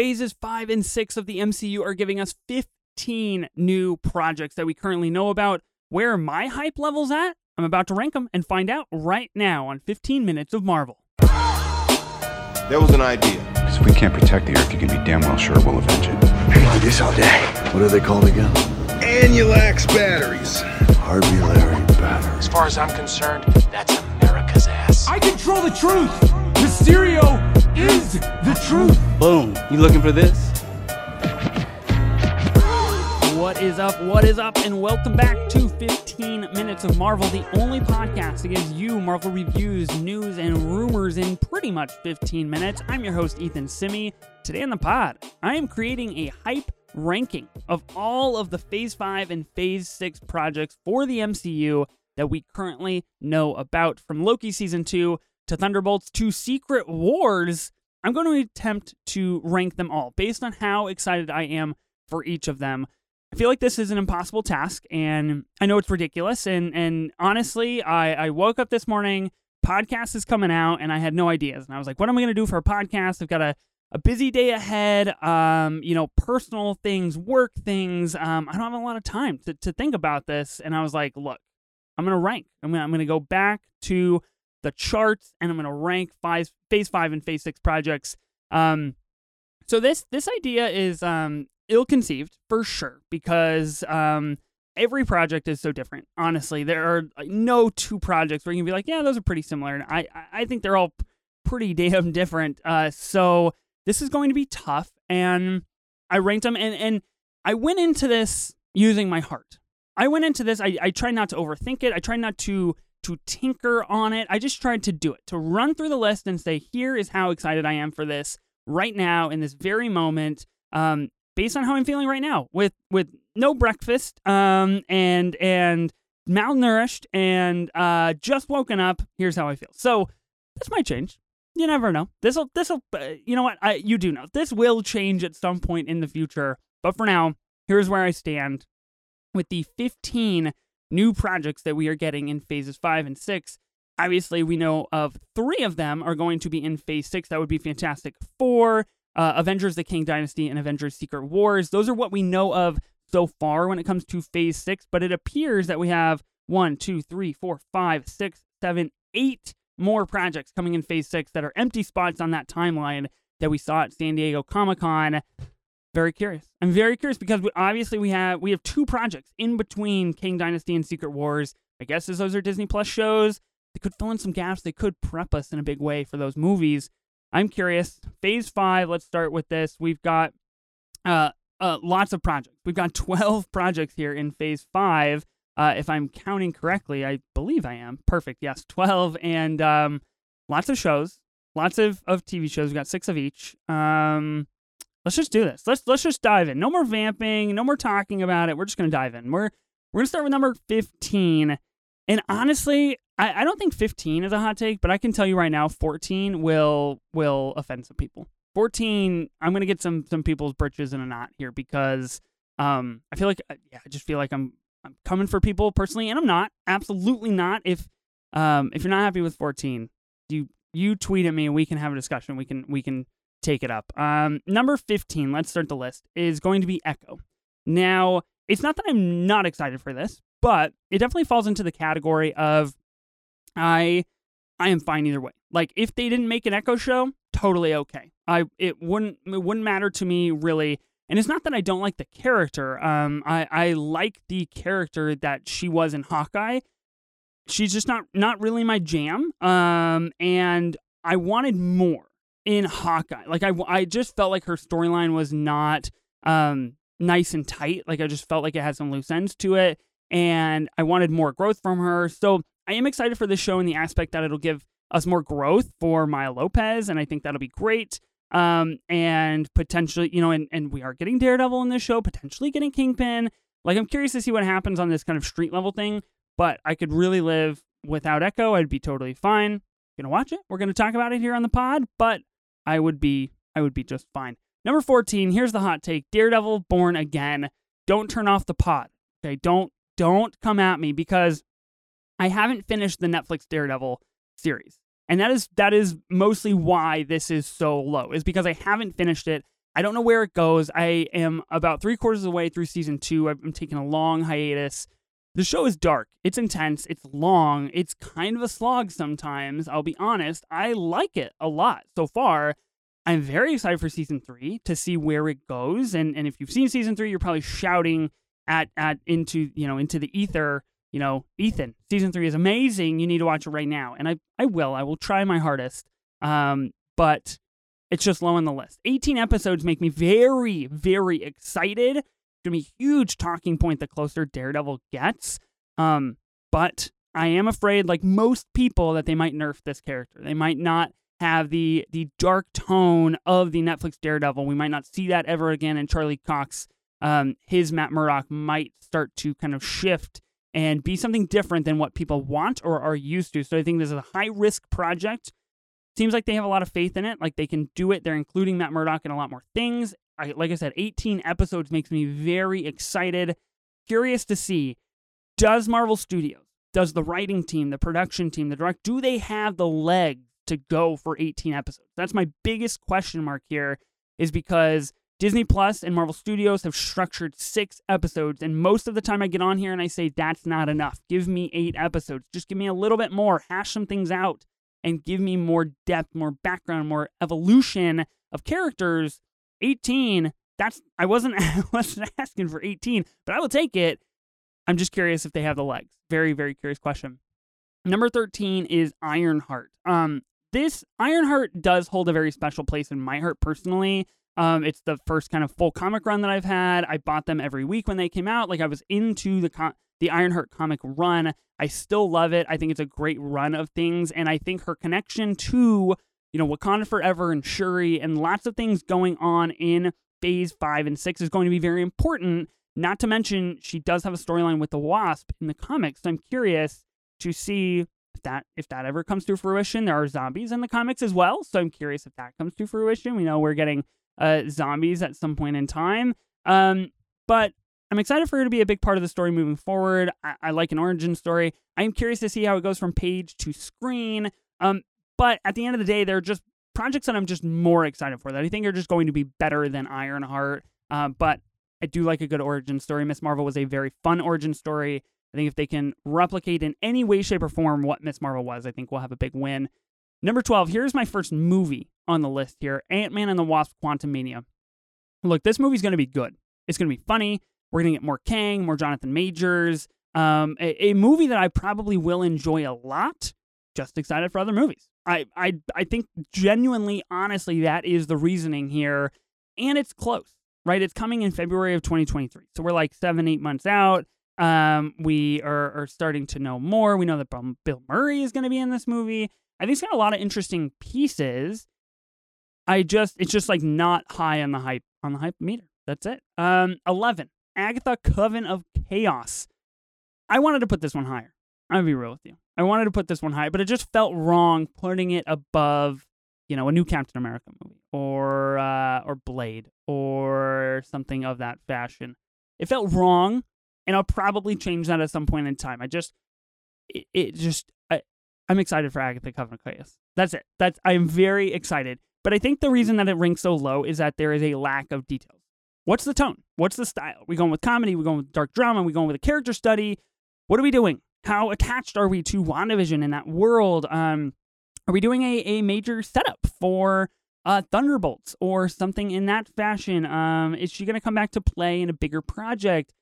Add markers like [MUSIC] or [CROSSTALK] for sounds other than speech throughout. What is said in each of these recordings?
phases five and six of the MCU are giving us 15 new projects that we currently know about. Where are my hype levels at? I'm about to rank them and find out right now on 15 Minutes of Marvel. There was an idea. Because if we can't protect the Earth, you can be damn well sure we'll avenge it. I can do this all day. What are they called again? Anulax batteries. Harbulary batteries. As far as I'm concerned, that's America's ass. I control the truth. Mysterio is the truth. Boom. You looking for this? What is up? What is up? And welcome back to 15 Minutes of Marvel, the only podcast that gives you Marvel reviews, news, and rumors in pretty much 15 minutes. I'm your host, Ethan Simi. Today on the pod, I am creating a hype ranking of all of the Phase 5 and Phase 6 projects for the MCU that we currently know about. From Loki Season 2 to Thunderbolts to Secret Wars, I'm going to attempt to rank them all based on how excited I am for each of them. I feel like this is an impossible task, and I know it's ridiculous. And and honestly, I, I woke up this morning, podcast is coming out, and I had no ideas. And I was like, what am I going to do for a podcast? I've got a, a busy day ahead, um, you know, personal things, work things. Um, I don't have a lot of time to, to think about this. And I was like, look, I'm going to rank. I'm going I'm to go back to the charts, and I'm going to rank five, phase five and phase six projects. Um, so this this idea is um, ill conceived for sure because um, every project is so different. Honestly, there are no two projects where you can be like, yeah, those are pretty similar. And I I think they're all pretty [LAUGHS] damn different. Uh, so this is going to be tough, and I ranked them, and and I went into this using my heart. I went into this. I I tried not to overthink it. I tried not to to tinker on it. I just tried to do it, to run through the list and say, here is how excited I am for this right now in this very moment. Um, based on how I'm feeling right now, with with no breakfast, um, and and malnourished, and uh, just woken up. Here's how I feel. So this might change. You never know. This'll this'll. Uh, you know what? I you do know this will change at some point in the future. But for now, here's where I stand with the 15 new projects that we are getting in phases five and six. Obviously, we know of three of them are going to be in phase six. That would be Fantastic Four, uh, Avengers: The Kang Dynasty, and Avengers: Secret Wars. Those are what we know of so far when it comes to Phase Six. But it appears that we have one, two, three, four, five, six, seven, eight more projects coming in Phase Six that are empty spots on that timeline that we saw at San Diego Comic Con. Very curious. I'm very curious because we, obviously we have we have two projects in between Kang Dynasty and Secret Wars. I guess as those are Disney Plus shows, they could fill in some gaps. They could prep us in a big way for those movies. I'm curious. Phase five, let's start with this. We've got uh, uh, lots of projects. We've got [LAUGHS] 12 projects here in phase five. Uh, if I'm counting correctly, I believe I am. Perfect. Yes, 12. And um, lots of shows, lots of, of TV shows. We've got six of each. Um, let's just do this. Let's let's just dive in. No more vamping, no more talking about it. We're just gonna dive in. We're we're gonna start with number 15. And honestly, I, I don't think 15 is a hot take, but I can tell you right now, 14 will will offend some people. 14, I'm gonna get some some people's britches in a knot here because um I feel like uh, yeah, I just feel like I'm I'm coming for people personally, and I'm not. Absolutely not. If um if you're not happy with 14, you you tweet at me and we can have a discussion. We can we can take it up. Um number 15, let's start the list, is going to be Echo. Now, it's not that I'm not excited for this, but it definitely falls into the category of I I am fine either way. Like if they didn't make an Echo show, totally okay. I it wouldn't it wouldn't matter to me really. And it's not that I don't like the character. Um, I I like the character that she was in Hawkeye. She's just not not really my jam. Um, and I wanted more in Hawkeye. Like I I just felt like her storyline was not um nice and tight. Like I just felt like it had some loose ends to it, and I wanted more growth from her. So I am excited for this show in the aspect that it'll give us more growth for Maya Lopez, and I think that'll be great. Um, and potentially, you know, and, and we are getting Daredevil in this show, potentially getting Kingpin. Like, I'm curious to see what happens on this kind of street level thing, but I could really live without Echo. I'd be totally fine. Gonna watch it. We're gonna talk about it here on the pod, but I would be, I would be just fine. Number 14, here's the hot take Daredevil born again. Don't turn off the pot. Okay, don't, don't come at me because I haven't finished the Netflix Daredevil series. And that is that is mostly why this is so low. Is because I haven't finished it. I don't know where it goes. I am about three quarters of the way through season two. I'm taking a long hiatus. The show is dark. It's intense. It's long. It's kind of a slog sometimes. I'll be honest. I like it a lot so far. I'm very excited for season three to see where it goes. And and if you've seen season three, you're probably shouting at at into you know into the ether. You know, Ethan, season three is amazing. You need to watch it right now. And I I will. I will try my hardest. Um, but it's just low on the list. 18 episodes make me very, very excited. It's gonna be a huge talking point the closer Daredevil gets. Um, but I am afraid, like most people, that they might nerf this character. They might not have the the dark tone of the Netflix Daredevil. We might not see that ever again. And Charlie Cox, um, his Matt Murdock might start to kind of shift and be something different than what people want or are used to. So I think this is a high risk project. Seems like they have a lot of faith in it. Like they can do it. They're including Matt Murdock in a lot more things. I, like I said, 18 episodes makes me very excited. Curious to see does Marvel Studios, does the writing team, the production team, the direct, do they have the legs to go for 18 episodes? That's my biggest question mark here, is because Disney Plus and Marvel Studios have structured six episodes, and most of the time I get on here and I say, that's not enough. Give me eight episodes. Just give me a little bit more, hash some things out, and give me more depth, more background, more evolution of characters. 18, that's I wasn't, [LAUGHS] wasn't asking for 18, but I will take it. I'm just curious if they have the legs. Very, very curious question. Number 13 is Ironheart. Um, this Ironheart does hold a very special place in my heart personally. Um, it's the first kind of full comic run that I've had. I bought them every week when they came out. Like I was into the com- the Ironheart comic run. I still love it. I think it's a great run of things, and I think her connection to you know Wakanda Forever and Shuri and lots of things going on in Phase Five and Six is going to be very important. Not to mention, she does have a storyline with the Wasp in the comics. So I'm curious to see if that if that ever comes to fruition. There are zombies in the comics as well, so I'm curious if that comes to fruition. We know we're getting uh, zombies at some point in time, um, but I'm excited for her to be a big part of the story moving forward. I, I like an origin story. I'm curious to see how it goes from page to screen. Um, but at the end of the day, they're just projects that I'm just more excited for that I think are just going to be better than Ironheart. Uh, but I do like a good origin story. Miss Marvel was a very fun origin story. I think if they can replicate in any way, shape, or form what Miss Marvel was, I think we'll have a big win. Number 12, here's my first movie on the list here Ant Man and the Wasp Quantumania. Look, this movie's going to be good. It's going to be funny. We're going to get more Kang, more Jonathan Majors. Um, a, a, movie that I probably will enjoy a lot. Just excited for other movies. I, I, I think genuinely, honestly, that is the reasoning here. And it's close, right? It's coming in February of 2023. So we're like seven, eight months out. Um, we are, are starting to know more. We know that Bill Murray is going to be in this movie. I think it's got a lot of interesting pieces. I just, it's just like not high on the hype, on the hype meter. That's it. Um, 11. Agatha Coven of Chaos. I wanted to put this one higher. I'll be real with you. I wanted to put this one high, but it just felt wrong putting it above, you know, a new Captain America movie or uh, or Blade or something of that fashion. It felt wrong, and I'll probably change that at some point in time. I just, it, it just, I, I'm excited for Agatha Coven of Chaos. That's it. That's I'm very excited. But I think the reason that it ranks so low is that there is a lack of details. What's the tone? What's the style? We going with comedy? We going with dark drama? We going with a character study? What are we doing? How attached are we to WandaVision in that world? Um, are we doing a, a major setup for uh, Thunderbolts or something in that fashion? Um, is she going to come back to play in a bigger project?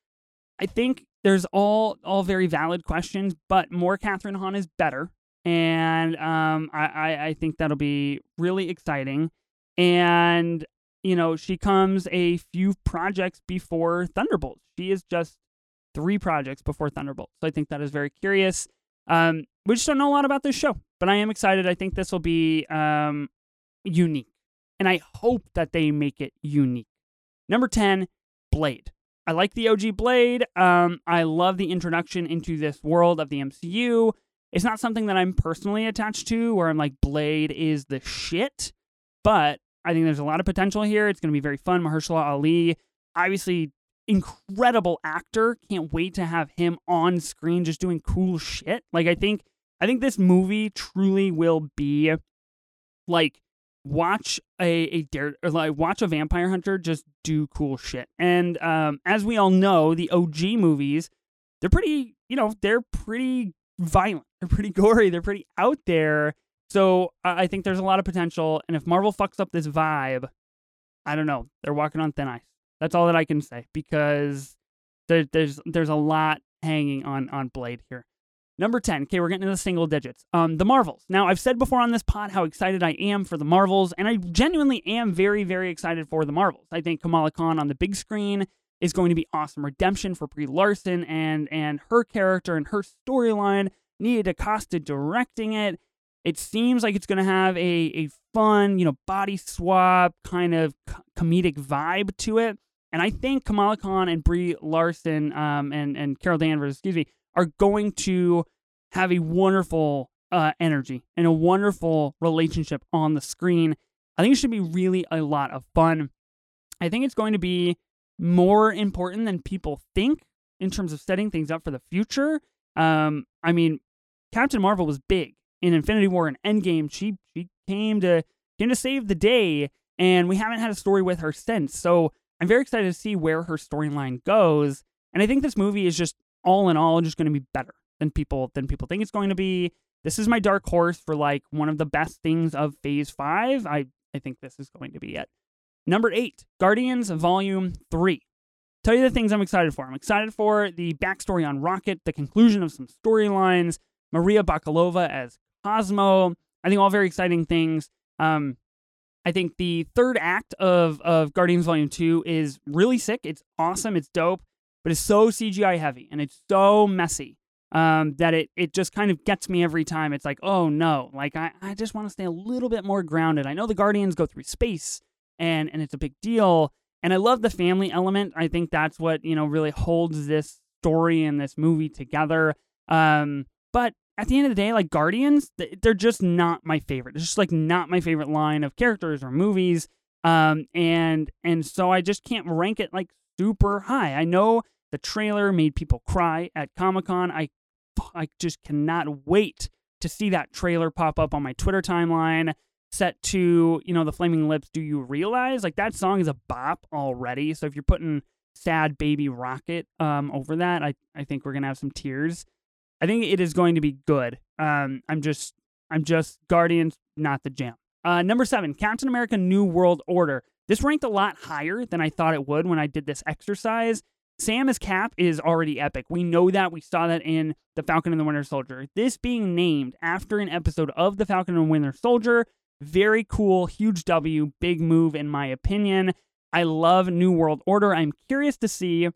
I think there's all all very valid questions, but more Kathryn Hahn is better, and um, I, I I think that'll be really exciting. And you know, she comes a few projects before Thunderbolts. She is just three projects before Thunderbolt. So I think that is very curious. Um, we just don't know a lot about this show, but I am excited. I think this will be um, unique. And I hope that they make it unique. Number 10, Blade. I like the OG Blade. Um, I love the introduction into this world of the MCU. It's not something that I'm personally attached to where I'm like, Blade is the shit. But I think there's a lot of potential here. It's going to be very fun. Mahershala Ali, obviously incredible actor. Can't wait to have him on screen just doing cool shit. Like I think I think this movie truly will be like watch a a dare or like watch a vampire hunter just do cool shit. And um, as we all know, the OG movies, they're pretty, you know, they're pretty violent. [LAUGHS] They're pretty gory. They're pretty out there. So I I think there's a lot of potential. And if Marvel fucks up this vibe, I don't know. They're walking on thin ice. That's all that I can say because there, there's there's a lot hanging on on Blade here. Number 10. Okay, we're getting into the single digits. Um, the Marvels. Now, I've said before on this pod how excited I am for the Marvels, and I genuinely am very, very excited for the Marvels. I think Kamala Khan on the big screen is going to be awesome. Redemption for Brie Larson and and her character and her storyline. Nia DaCosta directing it. It seems like it's going to have a, a fun, you know, body swap kind of comedic vibe to it. And I think Kamala Khan and Brie Larson um, and, and Carol Danvers, excuse me, are going to have a wonderful uh, energy and a wonderful relationship on the screen. I think it should be really a lot of fun. I think it's going to be more important than people think in terms of setting things up for the future. Um, I mean, Captain Marvel was big in Infinity War and Endgame. She she came to came to save the day, and we haven't had a story with her since. So I'm very excited to see where her storyline goes. And I think this movie is just all in all just going to be better than people than people think it's going to be. This is my dark horse for like one of the best things of Phase Five. I I think this is going to be it. Number eight, Guardians Volume Three. Tell you the things I'm excited for. I'm excited for the backstory on Rocket, the conclusion of some storylines, Maria Bakalova as Cosmo. I think all very exciting things. Um, I think the third act of of Guardians Volume Two is really sick. It's awesome. It's dope, but it's so CGI heavy and it's so messy um, that it it just kind of gets me every time. It's like, oh no, like I, I just want to stay a little bit more grounded. I know the Guardians go through space and and it's a big deal, and I love the family element. I think that's what you know really holds this story and this movie together. Um, but at the end of the day, like Guardians, they're just not my favorite. It's just like not my favorite line of characters or movies. Um, and and so I just can't rank it like super high. I know the trailer made people cry at Comic Con. I I just cannot wait to see that trailer pop up on my Twitter timeline. Set to you know the Flaming Lips. Do you realize like that song is a bop already? So if you're putting sad baby rocket um over that, I I think we're gonna have some tears. I think it is going to be good. Um, I'm just, I'm just Guardians, not the jam. Uh, number seven, Captain America: New World Order. This ranked a lot higher than I thought it would when I did this exercise. Sam as Cap is already epic. We know that. We saw that in The Falcon and the Winter Soldier. This being named after an episode of The Falcon and Winter Soldier, very cool, huge W, big move in my opinion. I love New World Order. I'm curious to see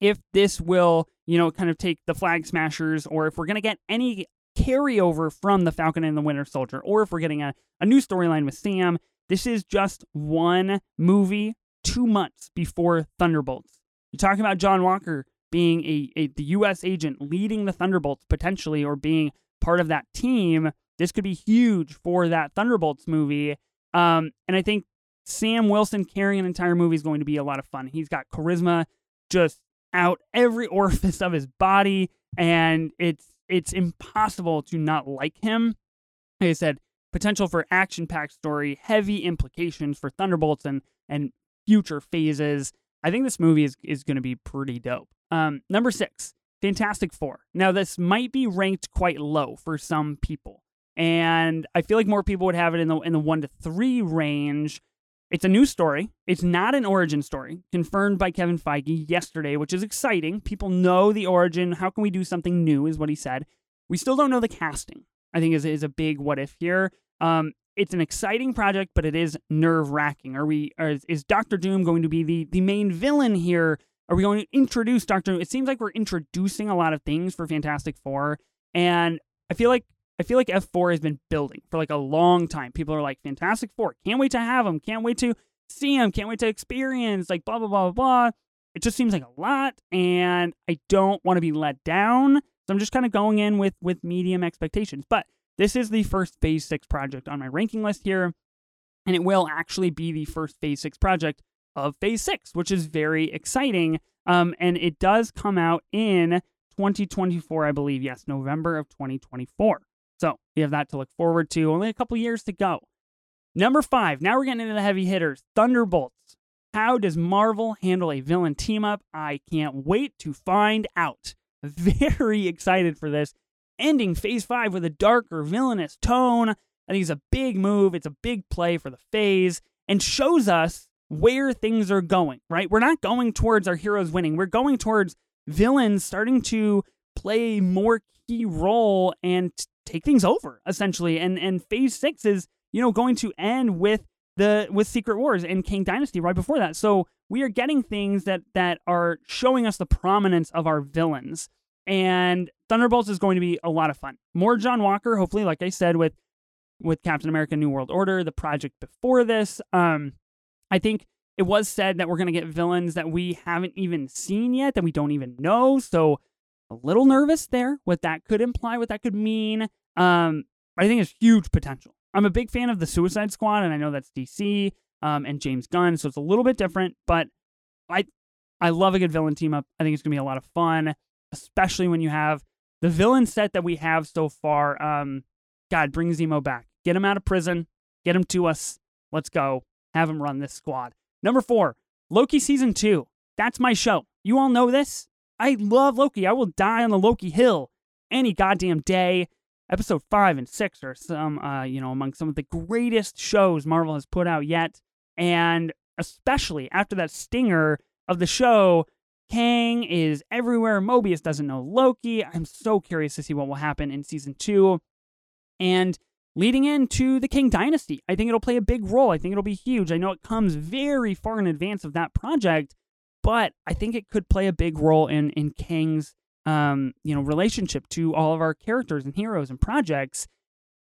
if this will, you know, kind of take the Flag Smashers or if we're going to get any carryover from the Falcon and the Winter Soldier or if we're getting a, a new storyline with Sam. This is just one movie two months before Thunderbolts. You're talking about John Walker being a, a the U.S. agent leading the Thunderbolts potentially or being part of that team. This could be huge for that Thunderbolts movie. Um, and I think Sam Wilson carrying an entire movie is going to be a lot of fun. He's got charisma just out every [LAUGHS] orifice of his body, and it's it's impossible to not like him. Like I said, potential for action-packed story, heavy implications for Thunderbolts and and future phases. I think this movie is is going to be pretty dope. Um, number six, Fantastic Four. Now this might be ranked quite low for some people, and I feel like more people would have it in the in the one to three range. It's a new story. It's not an origin story, confirmed by Kevin Feige yesterday, which is exciting. People know the origin. How can we do something new? Is what he said. We still don't know the casting. I think is is a big what if here. Um, it's an exciting project, but it is nerve wracking. Are we? Are, is Doctor Doom going to be the the main villain here? Are we going to introduce Doctor? Doom? It seems like we're introducing a lot of things for Fantastic Four, and I feel like I feel like F4 has been building for like a long time. People are like, Fantastic Four, can't wait to have them, can't wait to see them, can't wait to experience, like, blah, blah, blah, blah. It just seems like a lot, and I don't want to be let down. So I'm just kind of going in with with medium expectations. But this is the first Phase 6 project on my ranking list here, and it will actually be the first Phase 6 project of Phase 6, which is very exciting. Um, and it does come out in 2024, I believe. Yes, November of 2024. So we have that to look forward to. Only a couple years to go. Number five, now we're getting into the heavy hitters Thunderbolts. How does Marvel handle a villain team up? I can't wait to find out. [LAUGHS] Very excited for this. Ending phase five with a darker, villainous tone. I think it's a big move. It's a big play for the phase and shows us where things are going, right? We're not going towards our heroes winning. We're going towards villains starting to play more key role and take things over, essentially. And and phase six is, you know, going to end with the with Secret Wars and Kang Dynasty right before that. So we are getting things that that are showing us the prominence of our villains. And Thunderbolts is going to be a lot of fun. More John Walker, hopefully, like I said, with with Captain America New World Order, the project before this. Um, I think it was said that we're going to get villains that we haven't even seen yet, that we don't even know. So a little nervous there, what that could imply, what that could mean. Um, I think it's huge potential. I'm a big fan of the Suicide Squad, and I know that's DC um, and James Gunn, so it's a little bit different. But I, I love a good villain team up. I think it's gonna be a lot of fun, especially when you have the villain set that we have so far. Um, God, bring Zemo back. Get him out of prison. Get him to us. Let's go. Have him run this squad. Number four, Loki season two. That's my show. You all know this. I love Loki. I will die on the Loki hill any goddamn day. Episode five and six are some, uh, you know, among some of the greatest shows Marvel has put out yet, and especially after that stinger of the show, Kang is everywhere. Mobius doesn't know Loki. I'm so curious to see what will happen in season two, and leading into the Kang Dynasty. I think it'll play a big role. I think it'll be huge. I know it comes very far in advance of that project, but I think it could play a big role in in Kang's um, you know, relationship to all of our characters and heroes and projects.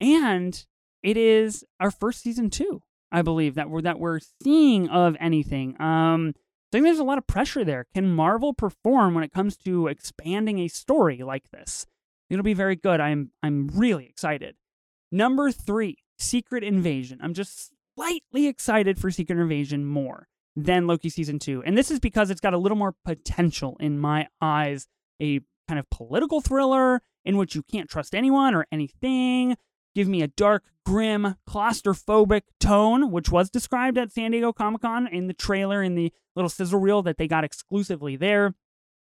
And it is our first season two, I believe, that we're that we're seeing of anything. Um, I think there's a lot of pressure there. Can Marvel perform when it comes to expanding a story like this? It'll be very good. I'm I'm really excited. Number three, Secret Invasion. I'm just slightly excited for Secret Invasion more than Loki season two, and this is because it's got a little more potential in my eyes a kind of political thriller in which you can't trust anyone or anything. Give me a dark, grim, claustrophobic tone, which was described at San Diego Comic Con in the trailer, in the little sizzle reel that they got exclusively there.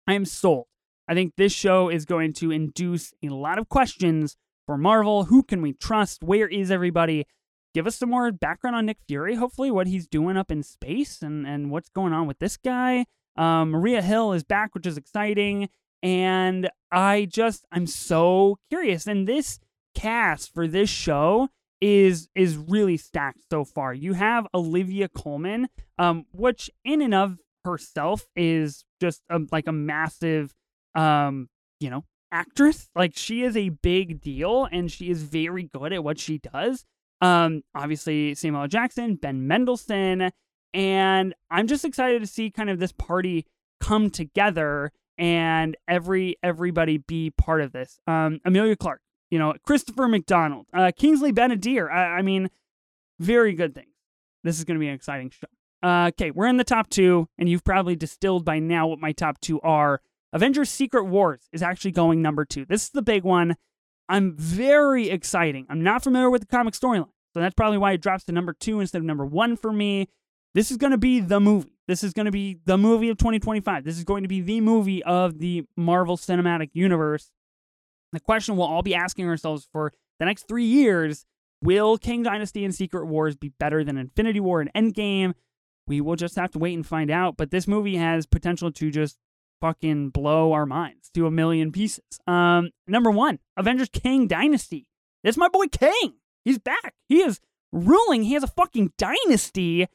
I am sold. I think this show is going to induce a lot of questions for Marvel. Who can we trust? Where is everybody? Give us some more background on Nick Fury, hopefully, what he's doing up in space and, and what's going on with this guy. Um, Maria Hill is back, which is exciting. And I just I'm so curious. And this cast for this show is is really stacked so far. You have Olivia Colman, um, which in and of herself is just a, like a massive, um, you know, actress. Like she is a big deal, and she is very good at what she does. Um, obviously Samuel L. Jackson, Ben Mendelsohn, and I'm just excited to see kind of this party come together and every everybody be part of this. Um, Emilia Clarke, you know, Christopher McDonald, uh, Kingsley Ben-Adir. I, I mean, very good things. This is going to be an exciting show. Uh, okay, we're in the top two, and you've probably distilled by now what my top two are. Avengers Secret Wars is actually going number two. This is the big one. I'm very exciting. I'm not familiar with the comic storyline, so that's probably why it drops to number two instead of number one for me. This is going to be the movie. This is going to be the movie of 2025. This is going to be the movie of the Marvel Cinematic Universe. The question we'll all be asking ourselves for the next three years will Kang Dynasty and Secret Wars be better than Infinity War and Endgame? We will just have to wait and find out. But this movie has potential to just fucking blow our minds to a million pieces. Um, number one, Avengers Kang Dynasty. It's my boy Kang. He's back. He is ruling. He has a fucking dynasty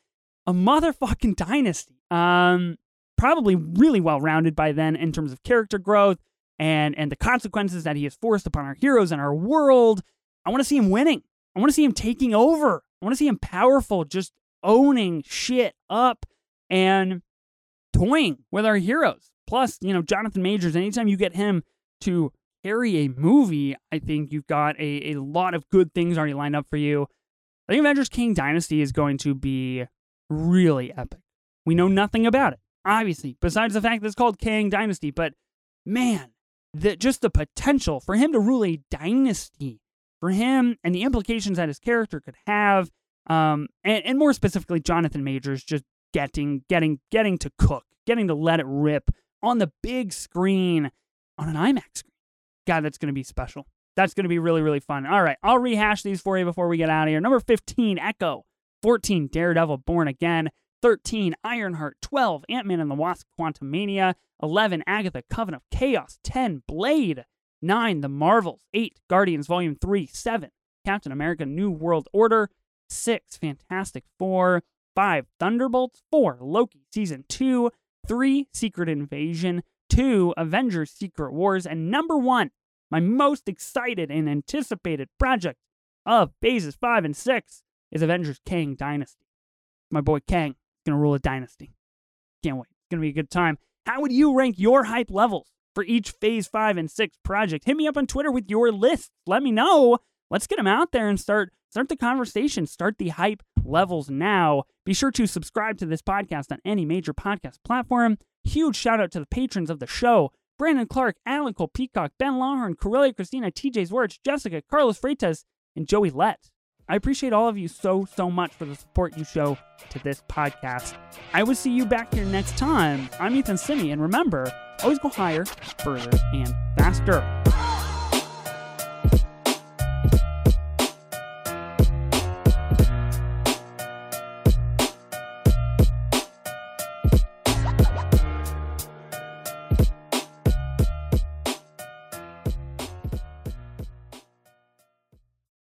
a motherfucking dynasty. Um, probably really well rounded by then in terms of character growth and and the consequences that he has forced upon our heroes and our world. I want to see him winning. I want to see him taking over. I want to see him powerful, just owning shit up and toying with our heroes. Plus, you know, Jonathan Majors, anytime you get him to carry a movie, I think you've got a, a lot of good things already lined up for you. I think Avengers Kang Dynasty is going to be really epic. We know nothing about it, obviously, besides the fact that it's called Kang Dynasty. But man, the, just the potential for him to rule a dynasty, for him and the implications that his character could have. Um, and, and more specifically, Jonathan Majors just getting getting getting to cook, getting to let it rip on the big screen on an IMAX screen. God, that's going to be special. That's going to be really, really fun. All right, I'll rehash these for you before we get out of here. Number 15, Echo. 14, Daredevil Born Again. 13, Ironheart. 12, Ant Man and the Wasp Quantumania. 11, Agatha Coven of Chaos. 10, Blade. 9, The Marvels. 8, Guardians Volume 3. 7, Captain America New World Order. 6, Fantastic Four. 5, Thunderbolts. 4, Loki Season 2. 3, Secret Invasion. 2, Avengers Secret Wars. And number 1, my most excited and anticipated project of phases 5 and 6 is Avengers Kang Dynasty. My boy Kang is going to rule a dynasty. Can't wait. It's going to be a good time. How would you rank your hype levels for each phase 5 and 6 project? Hit me up on Twitter with your list. Let me know. Let's get them out there and start start the conversation. Start the hype levels now. Be sure to subscribe to this podcast on any major podcast platform. Huge shout out to the patrons of the show. Brandon Clark, Alan Cole Peacock, Ben Longhorn, Corellia Christina, TJ Zwerch, Jessica, Carlos Freitas, and Joey Lett. I appreciate all of you so, so much for the support you show to this podcast. I will see you back here next time. I'm Ethan Simi, and remember, always go higher, further, and faster.